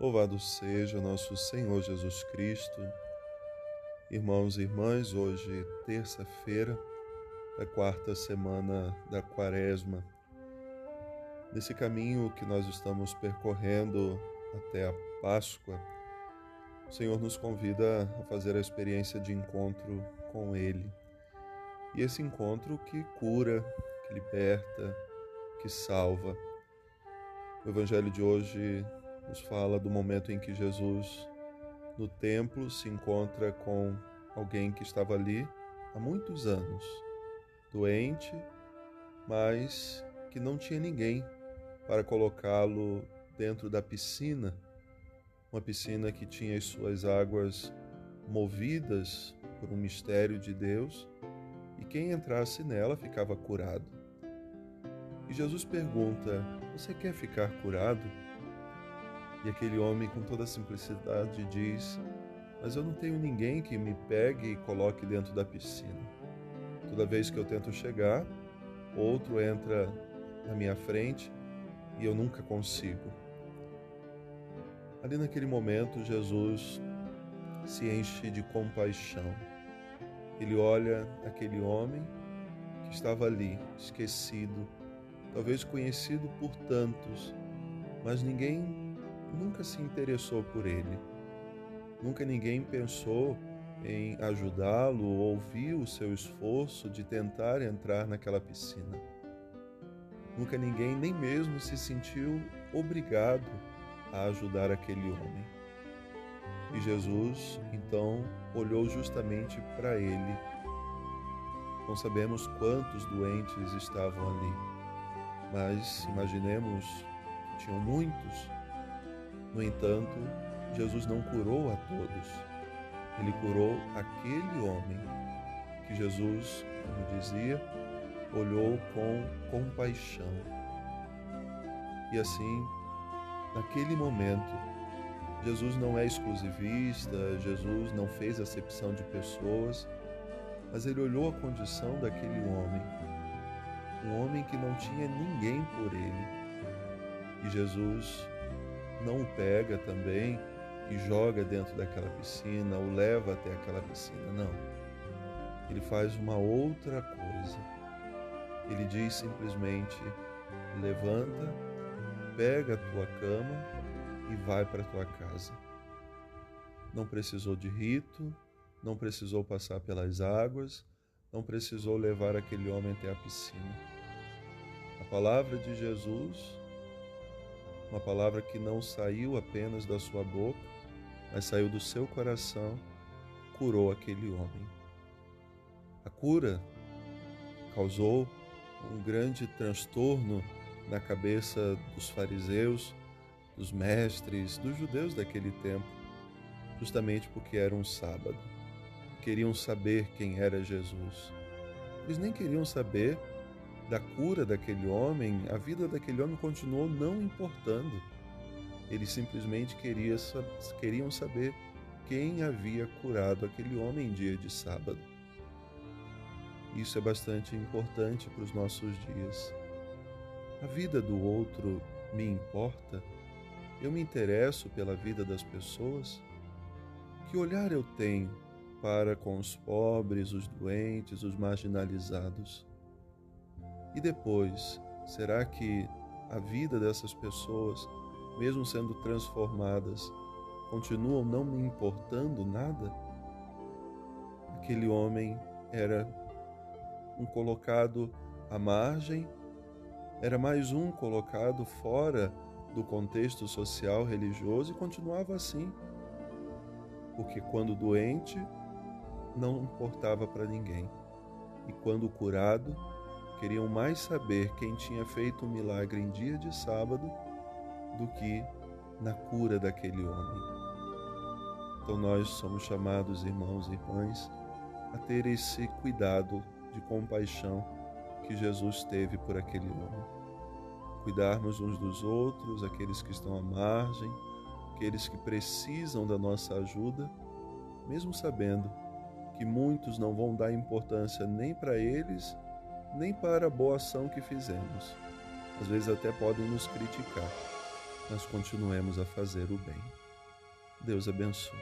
Louvado seja nosso Senhor Jesus Cristo. Irmãos e irmãs, hoje, terça-feira, da quarta semana da Quaresma. Nesse caminho que nós estamos percorrendo até a Páscoa, o Senhor nos convida a fazer a experiência de encontro com Ele. E esse encontro que cura, que liberta, que salva. O Evangelho de hoje nos fala do momento em que Jesus, no templo, se encontra com alguém que estava ali há muitos anos, doente, mas que não tinha ninguém para colocá-lo dentro da piscina, uma piscina que tinha as suas águas movidas por um mistério de Deus, e quem entrasse nela ficava curado. E Jesus pergunta: Você quer ficar curado? E aquele homem, com toda simplicidade, diz: Mas eu não tenho ninguém que me pegue e coloque dentro da piscina. Toda vez que eu tento chegar, outro entra na minha frente e eu nunca consigo. Ali naquele momento, Jesus se enche de compaixão. Ele olha aquele homem que estava ali, esquecido, talvez conhecido por tantos, mas ninguém nunca se interessou por ele. Nunca ninguém pensou em ajudá-lo ou viu o seu esforço de tentar entrar naquela piscina. Nunca ninguém nem mesmo se sentiu obrigado a ajudar aquele homem. E Jesus, então, olhou justamente para ele. Não sabemos quantos doentes estavam ali, mas imaginemos que tinham muitos no entanto, Jesus não curou a todos. Ele curou aquele homem que Jesus, como dizia, olhou com compaixão. E assim, naquele momento, Jesus não é exclusivista, Jesus não fez acepção de pessoas, mas ele olhou a condição daquele homem, um homem que não tinha ninguém por ele. E Jesus não o pega também e joga dentro daquela piscina, o leva até aquela piscina. Não. Ele faz uma outra coisa. Ele diz simplesmente: levanta, pega a tua cama e vai para a tua casa. Não precisou de rito, não precisou passar pelas águas, não precisou levar aquele homem até a piscina. A palavra de Jesus uma palavra que não saiu apenas da sua boca, mas saiu do seu coração, curou aquele homem. A cura causou um grande transtorno na cabeça dos fariseus, dos mestres, dos judeus daquele tempo, justamente porque era um sábado. Queriam saber quem era Jesus. Eles nem queriam saber da cura daquele homem, a vida daquele homem continuou não importando. Eles simplesmente queria, queriam saber quem havia curado aquele homem em dia de sábado. Isso é bastante importante para os nossos dias. A vida do outro me importa? Eu me interesso pela vida das pessoas? Que olhar eu tenho para com os pobres, os doentes, os marginalizados? E depois, será que a vida dessas pessoas, mesmo sendo transformadas, continuam não me importando nada? Aquele homem era um colocado à margem, era mais um colocado fora do contexto social religioso e continuava assim. Porque quando doente, não importava para ninguém, e quando curado, queriam mais saber quem tinha feito um milagre em dia de sábado do que na cura daquele homem. Então nós somos chamados, irmãos e irmãs, a ter esse cuidado de compaixão que Jesus teve por aquele homem. Cuidarmos uns dos outros, aqueles que estão à margem, aqueles que precisam da nossa ajuda, mesmo sabendo que muitos não vão dar importância nem para eles nem para a boa ação que fizemos. Às vezes até podem nos criticar, mas continuemos a fazer o bem. Deus abençoe.